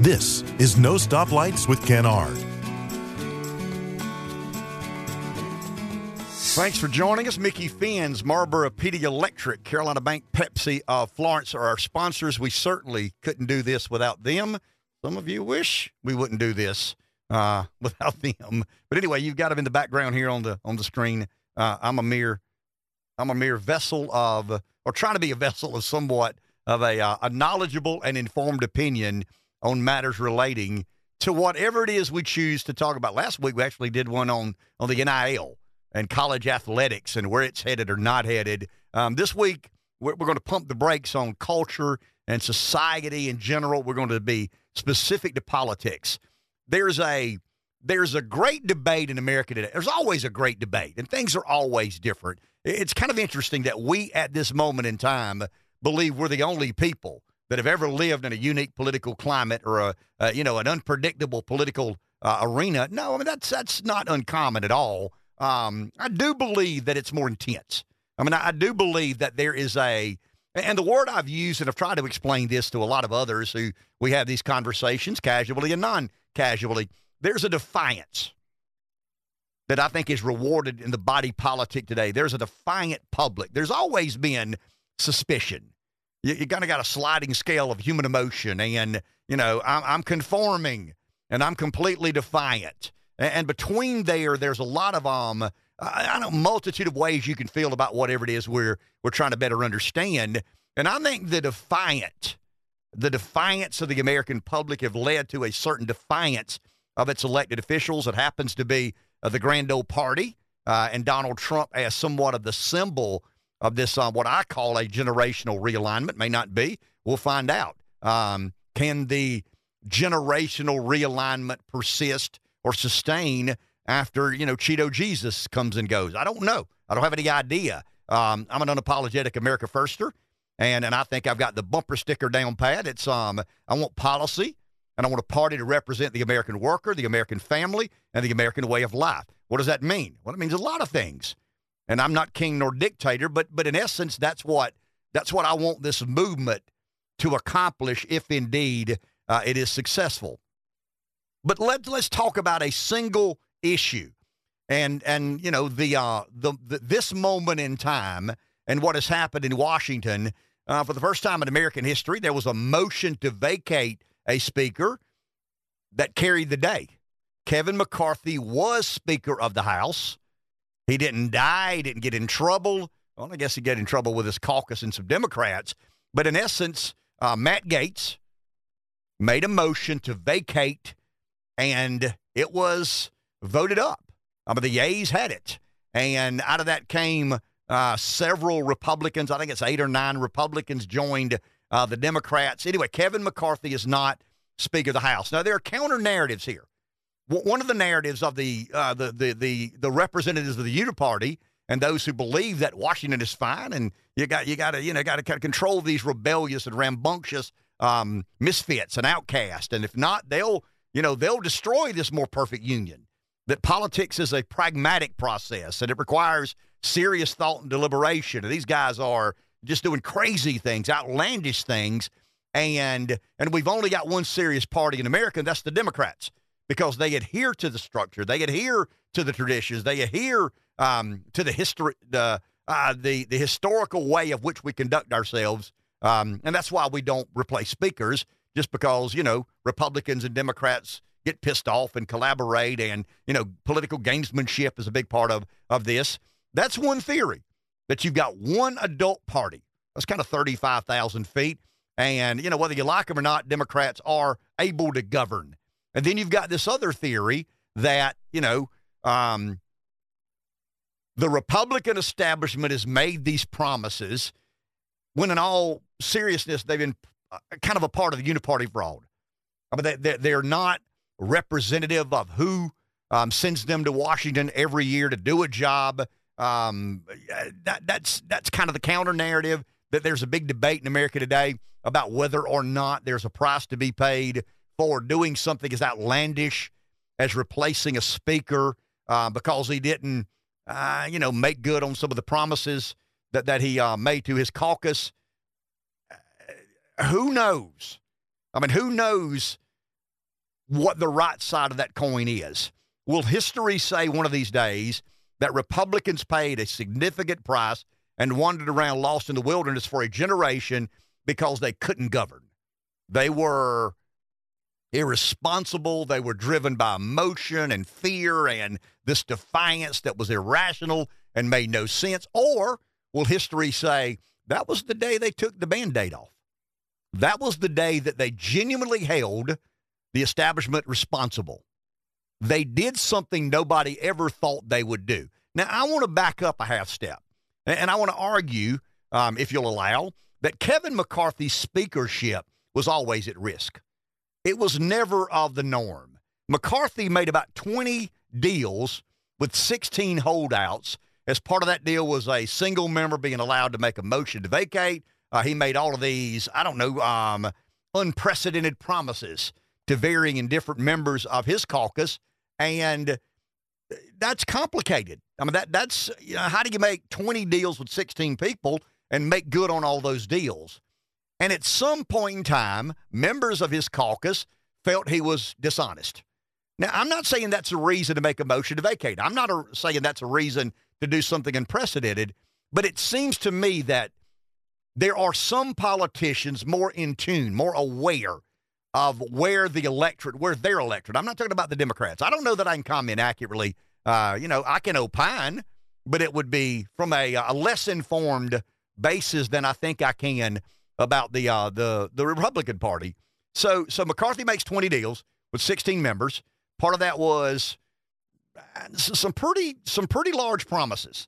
This is No Stoplights with Ken Ard. Thanks for joining us. Micky Finn's, Marlboro Pee Dee Electric, Carolina Bank Pepsi of Florence are our sponsors. We certainly couldn't do this without them. Some of you wish we wouldn't do this uh, without them. But anyway, you've got them in the background here on the on the screen. Uh, I'm a mere I'm a mere vessel of, or trying to be a vessel of somewhat of a, uh, a knowledgeable and informed opinion on matters relating to whatever it is we choose to talk about. Last week we actually did one on on the NIL and college athletics and where it's headed or not headed. Um, this week, we're, we're, going to pump the brakes on culture and society in general. We're going to be specific to politics. There's a there's a great debate in America today. There's always a great debate, and things are always different. It's kind of interesting that we, at this moment in time, believe we're the only people that have ever lived in a unique political climate or a, you know an unpredictable political uh, arena. No, I mean that's that's not uncommon at all. Um, I do believe that it's more intense. I mean, I do believe that there is a, and the word I've used, and I've tried to explain this to a lot of others who we have these conversations casually and non casually. There's a defiance that I think is rewarded in the body politic today. There's a defiant public. There's always been suspicion. You, you kind of got a sliding scale of human emotion, and, you know, I'm, I'm conforming and I'm completely defiant. And between there, there's a lot of um, I don't know, multitude of ways you can feel about whatever it is we're we're trying to better understand. And I think the defiant, the defiance of the American public have led to a certain defiance of its elected officials. It happens to be uh, the grand old party, uh, and Donald Trump as somewhat of the symbol of this, uh, what I call a generational realignment. May not be. We'll find out. Um, can the generational realignment persist? or sustain after, you know, Cheeto Jesus comes and goes. I don't know. I don't have any idea. Um, I'm an unapologetic America firster, and, and I think I've got the bumper sticker down pat. It's um, I want policy, and I want a party to represent the American worker, the American family, and the American way of life. What does that mean? Well, it means a lot of things. And I'm not king nor dictator, but but in essence, that's what that's what I want this movement to accomplish if indeed uh, it is successful. But let's let's talk about a single issue, and and you know the uh the, the this moment in time and what has happened in Washington. Uh, for the first time in American history, there was a motion to vacate a speaker that carried the day. Kevin McCarthy was Speaker of the House. He didn't die. He didn't get in trouble. Well, I guess he got in trouble with his caucus and some Democrats. But in essence, uh, Matt Gaetz made a motion to vacate and it was voted up. I mean, the Yays had it, and out of that came uh, several Republicans. I think it's eight or nine Republicans joined uh, the Democrats. Anyway, Kevin McCarthy is not Speaker of the House. Now there are counter narratives here. One of the narratives of the, uh, the the the the representatives of the Uniparty and those who believe that Washington is fine and you got you got to you know got to kind of control these rebellious and rambunctious um, misfits and outcasts, and if not, they'll you know, they'll destroy this more perfect union. That politics is a pragmatic process and it requires serious thought and deliberation. And these guys are just doing crazy things, outlandish things. And and we've only got one serious party in America, and that's the Democrats, because they adhere to the structure, they adhere to the traditions, they adhere um, to the history, the uh, the the historical way of which we conduct ourselves, um, and that's why we don't replace speakers just because, you know, Republicans and Democrats get pissed off and collaborate and, you know, political gamesmanship is a big part of, of this. That's one theory that you've got one adult party. That's kind of 35,000 feet. And, you know, whether you like them or not, Democrats are able to govern. And then you've got this other theory that, you know, um, the Republican establishment has made these promises when, in all seriousness, they've been uh, kind of a part of the uniparty fraud. I mean, they, they're not representative of who um, sends them to Washington every year to do a job. Um, that, that's that's kind of the counter narrative that there's a big debate in America today about whether or not there's a price to be paid for doing something as outlandish as replacing a speaker uh, because he didn't, uh, you know, make good on some of the promises that that he uh, made to his caucus who knows? I mean, who knows what the right side of that coin is. Will history say one of these days that Republicans paid a significant price and wandered around lost in the wilderness for a generation because they couldn't govern? They were irresponsible. They were driven by emotion and fear and this defiance that was irrational and made no sense. Or will history say that was the day they took the band aid off? That was the day that they genuinely held the establishment responsible. They did something nobody ever thought they would do. Now, I want to back up a half step, and I want to argue, um, if you'll allow, that Kevin McCarthy's speakership was always at risk. It was never of the norm. McCarthy made about 20 deals with 16 holdouts. As part of that deal was a single member being allowed to make a motion to vacate. Uh, he made all of these, I don't know, um, unprecedented promises to varying and different members of his caucus. And that's complicated. I mean, that that's you know, how do you make 20 deals with 16 people and make good on all those deals? And at some point in time, members of his caucus felt he was dishonest. Now, I'm not saying that's a reason to make a motion to vacate. I'm not a, saying that's a reason to do something unprecedented, but it seems to me that there are some politicians more in tune, more aware of where the electorate, where their electorate. I'm not talking about the Democrats. I don't know that I can comment accurately. Uh, you know, I can opine, but it would be from a, a less informed basis than I think I can about the uh, the the Republican Party. So so McCarthy makes 20 deals with 16 members. Part of that was uh, some pretty some pretty large promises,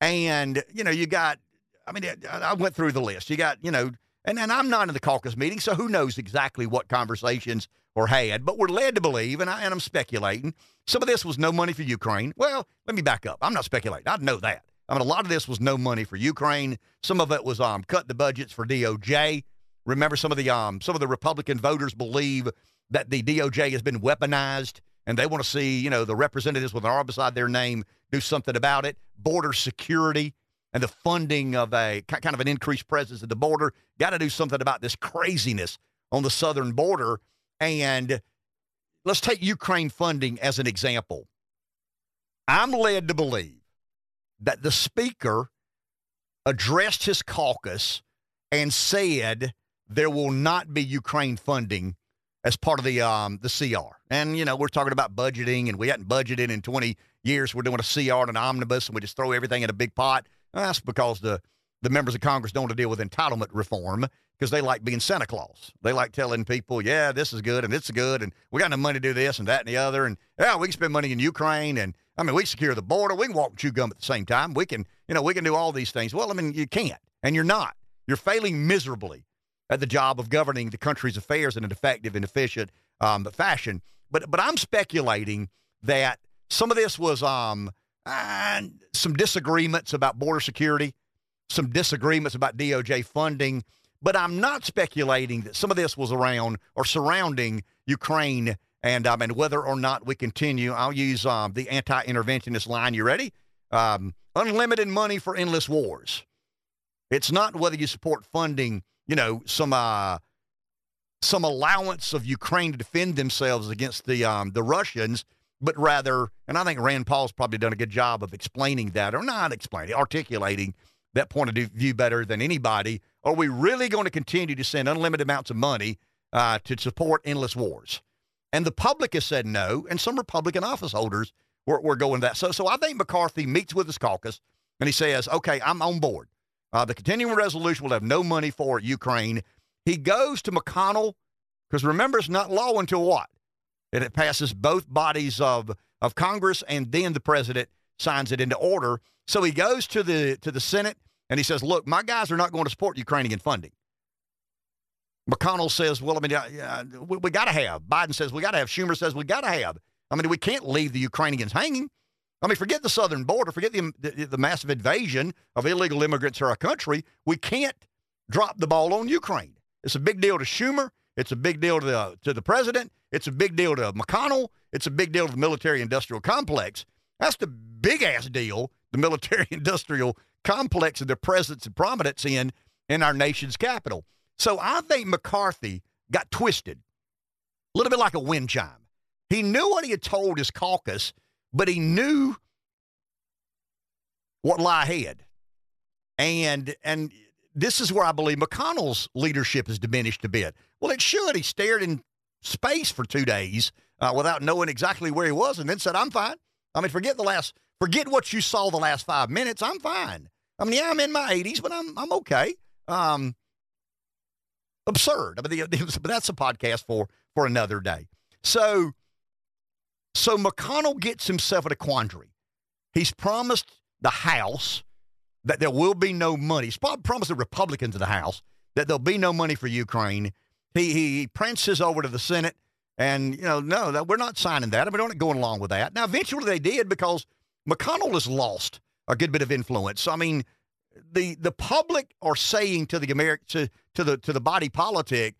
and you know you got. I mean, I went through the list. You got you know, and and I'm not in the caucus meeting, so who knows exactly what conversations were had. But we're led to believe, and I and I'm speculating. Some of this was no money for Ukraine. Well, let me back up. I'm not speculating. I know that. I mean, a lot of this was no money for Ukraine. Some of it was um, cut the budgets for DOJ. Remember, some of the um, some of the Republican voters believe that the DOJ has been weaponized, and they want to see you know the representatives with an R beside their name do something about it. Border security and the funding of a kind of an increased presence at the border. Got to do something about this craziness on the southern border. And let's take Ukraine funding as an example. I'm led to believe that the speaker addressed his caucus and said there will not be Ukraine funding as part of the um, the CR. And you know, we're talking about budgeting, and we hadn't budgeted in 20 years. We're doing a CR and an omnibus, and we just throw everything in a big pot. That's because the the members of Congress don't want to deal with entitlement reform because they like being Santa Claus. They like telling people, yeah, this is good and it's good, and we got enough money to do this and that and the other, and yeah, we can spend money in Ukraine, and I mean, we secure the border. We can walk and chew gum at the same time. We can, you know, we can do all these things. Well, I mean, you can't, and you're not. You're failing miserably at the job of governing the country's affairs in an effective and efficient um, fashion. But, but I'm speculating that some of this was um, uh, some disagreements about border security, some disagreements about DOJ funding. But I'm not speculating that some of this was around or surrounding Ukraine and um, and whether or not we continue. I'll use um, the anti-interventionist line. You ready? Um, unlimited money for endless wars. It's not whether you support funding, you know, some uh, some allowance of Ukraine to defend themselves against the um, the Russians, but rather, and I think Rand Paul's probably done a good job of explaining that, or not explaining, articulating that point of view better than anybody. Are we really going to continue to send unlimited amounts of money uh, to support endless wars? And the public has said no, and some Republican office holders were, were going that. So, so I think McCarthy meets with his caucus and he says, okay, I'm on board. Uh, the continuing resolution will have no money for Ukraine. He goes to McConnell because remember, it's not law until what? It passes both bodies of, of Congress, and then the president signs it into order. So he goes to the to the Senate and he says, "Look, my guys are not going to support Ukrainian funding." McConnell says, well, I mean, uh, we, we got to have. Biden says we got to have. Schumer says we got to have. I mean, we can't leave the Ukrainians hanging. I mean, forget the southern border, forget the, the, the massive invasion of illegal immigrants to our country. We can't drop the ball on Ukraine. It's a big deal to Schumer. It's a big deal to the, to the president. It's a big deal to McConnell. It's a big deal to the military industrial complex. That's the big ass deal, the military industrial complex and their presence and prominence in in our nation's capital. So I think McCarthy got twisted a little bit like a wind chime. He knew what he had told his caucus, but he knew what lie ahead. And and this is where I believe McConnell's leadership has diminished a bit. Well, it should. He stared in space for two days uh, without knowing exactly where he was, and then said, "I'm fine." I mean, forget the last, forget what you saw the last five minutes. I'm fine. I mean, yeah, I'm in my 80s, but I'm I'm okay. Um, absurd. I mean, but that's a podcast for for another day. So, so McConnell gets himself in a quandary. He's promised the House that there will be no money. He's promised the Republicans in the House that there'll be no money for Ukraine. He he princes over to the Senate, and you know, no, that, we're not signing that. I mean, we're not going along with that. Now, eventually they did because McConnell has lost a good bit of influence. I mean, the the public are saying to the American to, to the to the body politic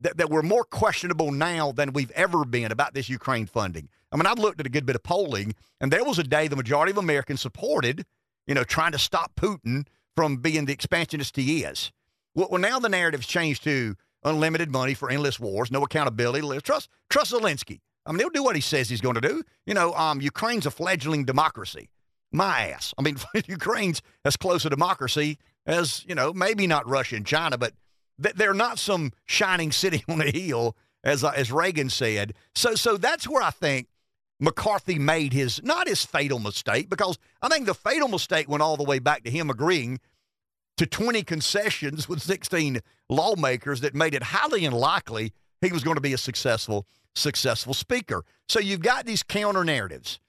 that, that we're more questionable now than we've ever been about this Ukraine funding. I mean, I've looked at a good bit of polling, and there was a day the majority of Americans supported, you know, trying to stop Putin from being the expansionist he is. Well, well now the narrative's changed to unlimited money for endless wars, no accountability. Trust trust Zelensky. I mean, he'll do what he says he's going to do. You know, um, Ukraine's a fledgling democracy. My ass. I mean, Ukraine's as close a democracy as you know, maybe not Russia and China, but they're not some shining city on a hill, as uh, as Reagan said. So, so that's where I think McCarthy made his not his fatal mistake, because I think the fatal mistake went all the way back to him agreeing to 20 concessions with 16 lawmakers that made it highly unlikely he was going to be a successful successful speaker. So you've got these counter narratives,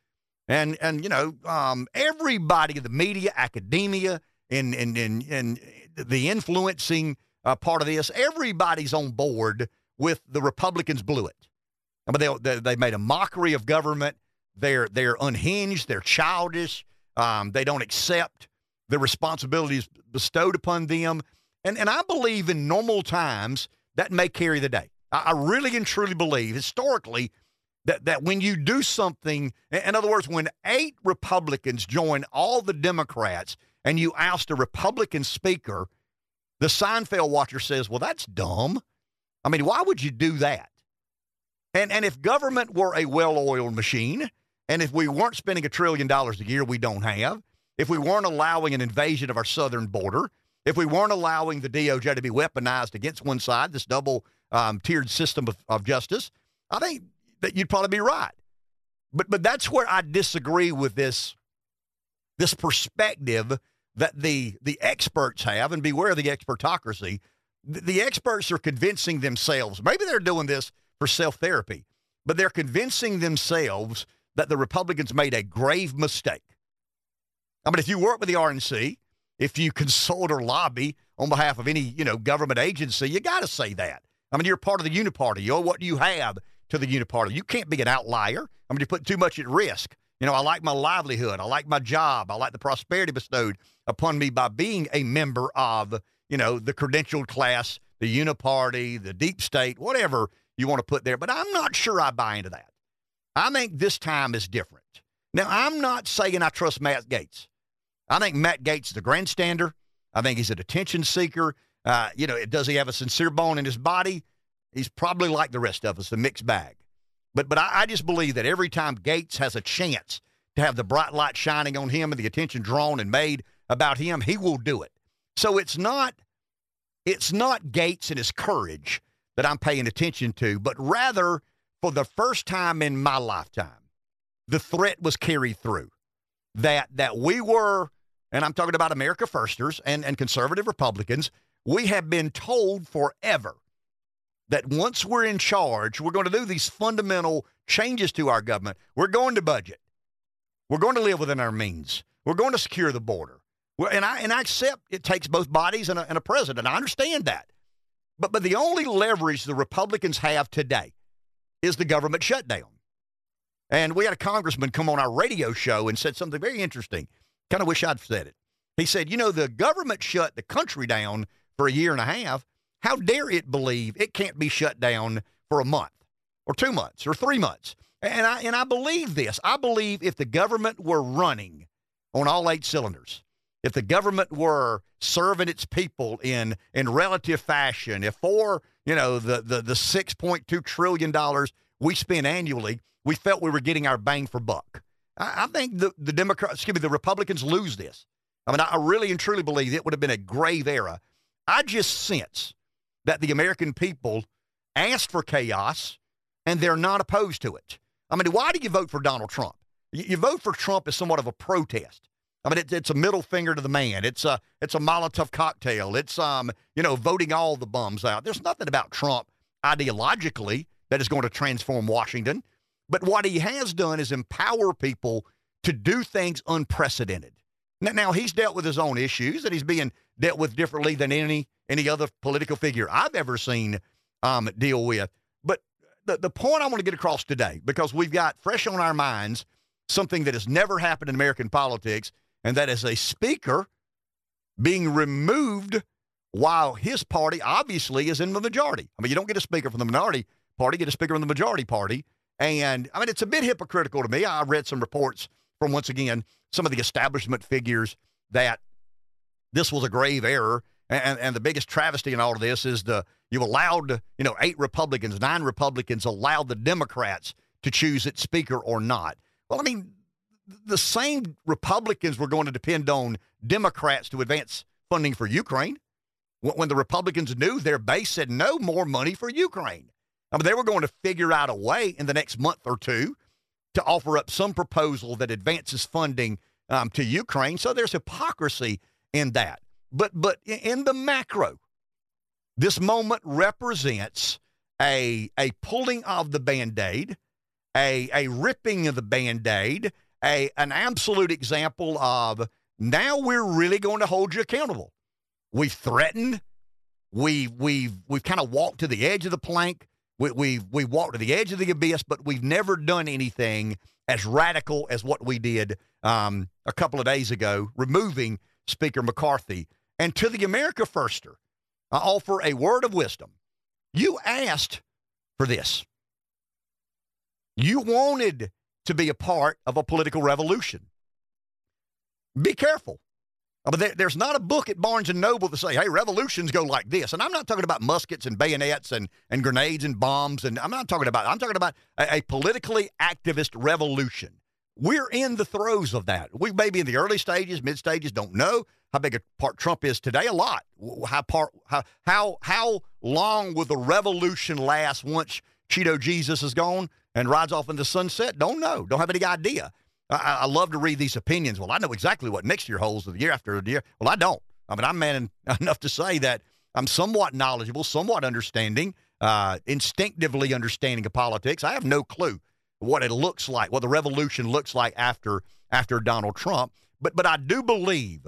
and and you know um, everybody, the media, academia, and and and and the influencing uh, part of this, everybody's on board with the Republicans blew it. I mean, they, they, they made a mockery of government. They're they're unhinged. They're childish. Um, they don't accept the responsibilities bestowed upon them. And, and I believe in normal times that may carry the day. I, really and truly believe historically that, that when you do something, in other words, when eight Republicans join all the Democrats and you oust a Republican speaker, the Seinfeld watcher says, well, that's dumb. I mean, why would you do that? And, and if government were a well oiled machine, and if we weren't spending a trillion dollars a year we don't have, if we weren't allowing an invasion of our southern border, if we weren't allowing the DOJ to be weaponized against one side, this double um, tiered system of, of justice, I think that you'd probably be right. But but that's where I disagree with this this perspective that the the experts have, and beware of the expertocracy. The, the experts are convincing themselves. Maybe they're doing this for self therapy, but they're convincing themselves that the Republicans made a grave mistake. I mean, if you work with the RNC, if you consult or lobby on behalf of any, you know, government agency, you got to say that. I mean, you're part of the uniparty. You know what you have to the uniparty? You can't be an outlier. I mean, you put too much at risk. You know, I like my livelihood. I like my job. I like the prosperity bestowed upon me by being a member of, you know, the credentialed class, the uniparty, the deep state, whatever you want to put there. But I'm not sure I buy into that. I think this time is different. Now, I'm not saying I trust Matt Gaetz. I think Matt Gaetz is a grandstander. I think he's a detention seeker. Uh, you know, does he have a sincere bone in his body? He's probably like the rest of us, a mixed bag. But but I, I just believe that every time Gaetz has a chance to have the bright light shining on him and the attention drawn and made about him, he will do it. So it's not it's not Gaetz and his courage that I'm paying attention to, but rather for the first time in my lifetime, the threat was carried through. That that we were and I'm talking about America Firsters and, and conservative Republicans, we have been told forever that once we're in charge, we're going to do these fundamental changes to our government. We're going to budget. We're going to live within our means. We're going to secure the border. And I, and I accept it takes both bodies and a, and a president. I understand that. But, but the only leverage the Republicans have today is the government shutdown. And we had a congressman come on our radio show and said something very interesting. Kind of wish I'd said it. He said, You know, the government shut the country down for a year and a half. How dare it believe it can't be shut down for a month or two months or three months? And I, and I believe this. I believe if the government were running on all eight cylinders, if the government were serving its people in, in relative fashion, if for, you know, the the the six point two trillion dollars we spend annually, we felt we were getting our bang for buck. I, I think the the Democrats, excuse me, the Republicans lose this. I mean, I, I really and truly believe it would have been a grave error. I just sense that the American people asked for chaos and they're not opposed to it. I mean, why do you vote for Donald Trump? You, you vote for Trump as somewhat of a protest. I mean, it, it's a middle finger to the man. It's a it's a Molotov cocktail. It's um you know voting all the bums out. There's nothing about Trump ideologically that is going to transform Washington, but what he has done is empower people to do things unprecedented. Now, he's dealt with his own issues and he's being dealt with differently than any any other political figure I've ever seen um, deal with. But the, the point I want to get across today, because we've got fresh on our minds something that has never happened in American politics, and that is a speaker being removed while his party obviously is in the majority. I mean, you don't get a speaker from the minority party, get a speaker from the majority party. And I mean, it's a bit hypocritical to me. I read some reports from, once again, some of the establishment figures that this was a grave error. And, and the biggest travesty in all of this is the you allowed, you know, eight Republicans, nine Republicans allowed the Democrats to choose its speaker or not. Well, I mean, the same Republicans were going to depend on Democrats to advance funding for Ukraine when the Republicans knew their base said no more money for Ukraine. I mean, they were going to figure out a way in the next month or two to offer up some proposal that advances funding um, to Ukraine. So there's hypocrisy in that. But but in the macro, this moment represents a a pulling of the band-aid, a a ripping of the band-aid, a an absolute example of now we're really going to hold you accountable. We've threatened, we we've we've kind of walked to the edge of the plank. We, we've we walked to the edge of the abyss, but we've never done anything as radical as what we did um, a couple of days ago, removing Speaker McCarthy. And to the America Firster, I offer a word of wisdom. You asked for this. You wanted to be a part of a political revolution. Be careful. But there, there's not a book at Barnes and Noble to say, "Hey, revolutions go like this." And I'm not talking about muskets and bayonets and, and grenades and bombs. And I'm not talking about. I'm talking about a, a politically activist revolution. We're in the throes of that. We may be in the early stages, mid stages. Don't know how big a part Trump is today. A lot. How part how how how long will the revolution last once Cheeto Jesus is gone and rides off in the sunset? Don't know. Don't have any idea. I, I, love to read these opinions. Well, I know exactly what next year holds the year after the year. Well, I don't. I mean, I'm man enough to say that I'm somewhat knowledgeable, somewhat understanding, uh, instinctively understanding of politics. I have no clue what it looks like, what the revolution looks like after after Donald Trump. But but I do believe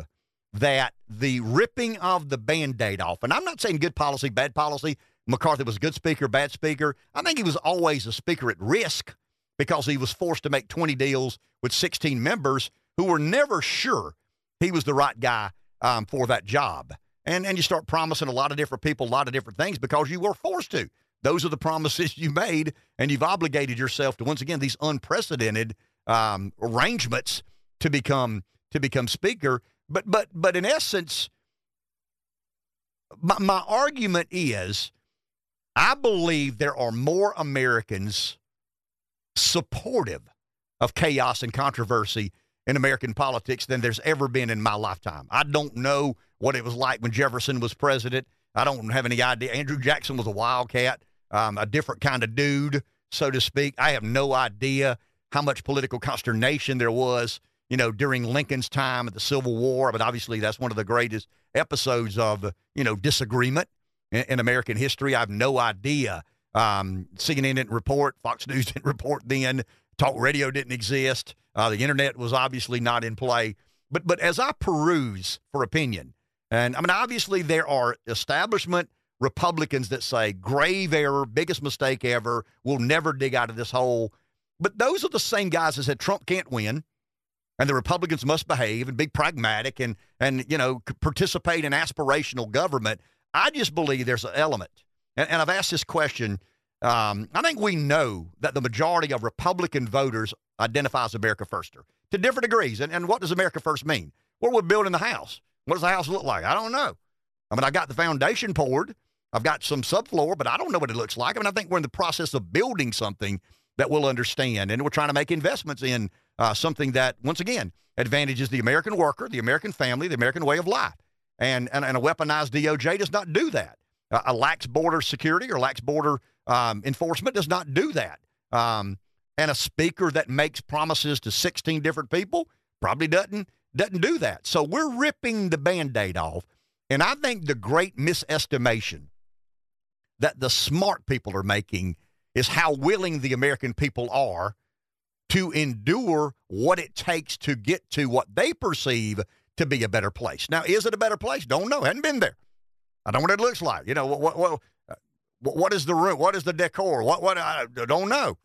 that the ripping of the band-aid off, and I'm not saying good policy, bad policy. McCarthy was a good speaker, bad speaker. I think he was always a speaker at risk because he was forced to make 20 deals with 16 members who were never sure he was the right guy um, for that job. And, and you start promising a lot of different people a lot of different things because you were forced to. Those are the promises you made, and you've obligated yourself to once again these unprecedented um, arrangements to become to become speaker. But but but in essence, my, my argument is, I believe there are more Americans supportive of chaos and controversy in American politics than there's ever been in my lifetime. I don't know what it was like when Jefferson was president. I don't have any idea. Andrew Jackson was a wildcat, um, a different kind of dude, so to speak. I have no idea how much political consternation there was, you know, during Lincoln's time at the Civil War. But obviously, that's one of the greatest episodes of, you know, disagreement in, in American history. I have no idea um, CNN didn't report, Fox News didn't report then, talk radio didn't exist, uh, the internet was obviously not in play. But but as I peruse for opinion, and I mean obviously there are establishment Republicans that say grave error, biggest mistake ever, we'll never dig out of this hole. But those are the same guys that said Trump can't win, and the Republicans must behave and be pragmatic and and you know participate in aspirational government. I just believe there's an element and, and I've asked this question. Um, I think we know that the majority of Republican voters identify as America Firster to different degrees. And, and what does America First mean? Well, we're building the house. What does the house look like? I don't know. I mean, I got the foundation poured. I've got some subfloor, but I don't know what it looks like. I mean, I think we're in the process of building something that we'll understand, and we're trying to make investments in uh, something that, once again, advantages the American worker, the American family, the American way of life. And, and, and a weaponized DOJ does not do that. Uh, a lax border security or lax border um, enforcement does not do that. Um, and a speaker that makes promises to 16 different people probably doesn't doesn't do that. So we're ripping the band-aid off. And I think the great misestimation that the smart people are making is how willing the American people are to endure what it takes to get to what they perceive to be a better place. Now, is it a better place? Don't know. Hadn't been there. I don't know what it looks like. You know, what what what is the room? What is the decor? What what I don't know.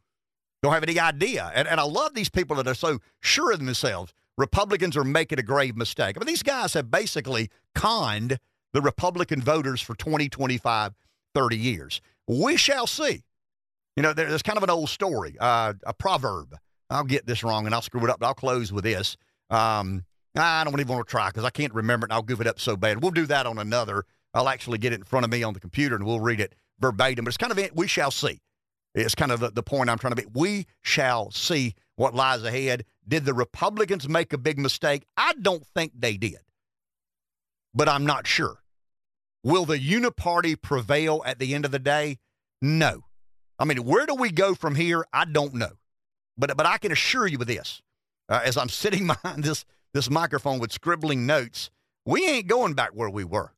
Don't have any idea. And and I love these people that are so sure of themselves. Republicans are making a grave mistake. I mean, these guys have basically conned the Republican voters for 20, 25, 30 years. We shall see. You know, there's kind of an old story, uh, a proverb. I'll get this wrong and I'll screw it up, but I'll close with this. Um, I don't even want to try because I can't remember it and I'll goof it up so bad. We'll do that on another. I'll actually get it in front of me on the computer and we'll read it verbatim. But it's kind of, it, we shall see. It's kind of the, the point I'm trying to make. We shall see what lies ahead. Did the Republicans make a big mistake? I don't think they did, but I'm not sure. Will the uniparty prevail at the end of the day? No. I mean, where do we go from here? I don't know. But, but I can assure you with this uh, as I'm sitting behind this, this microphone with scribbling notes, we ain't going back where we were.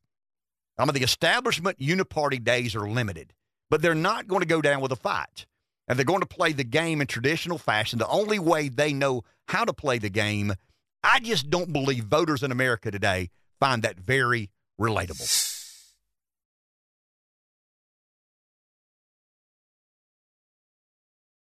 I mean, the establishment uniparty days are limited, but they're not going to go down with a fight. And they're going to play the game in traditional fashion, the only way they know how to play the game. I just don't believe voters in America today find that very relatable.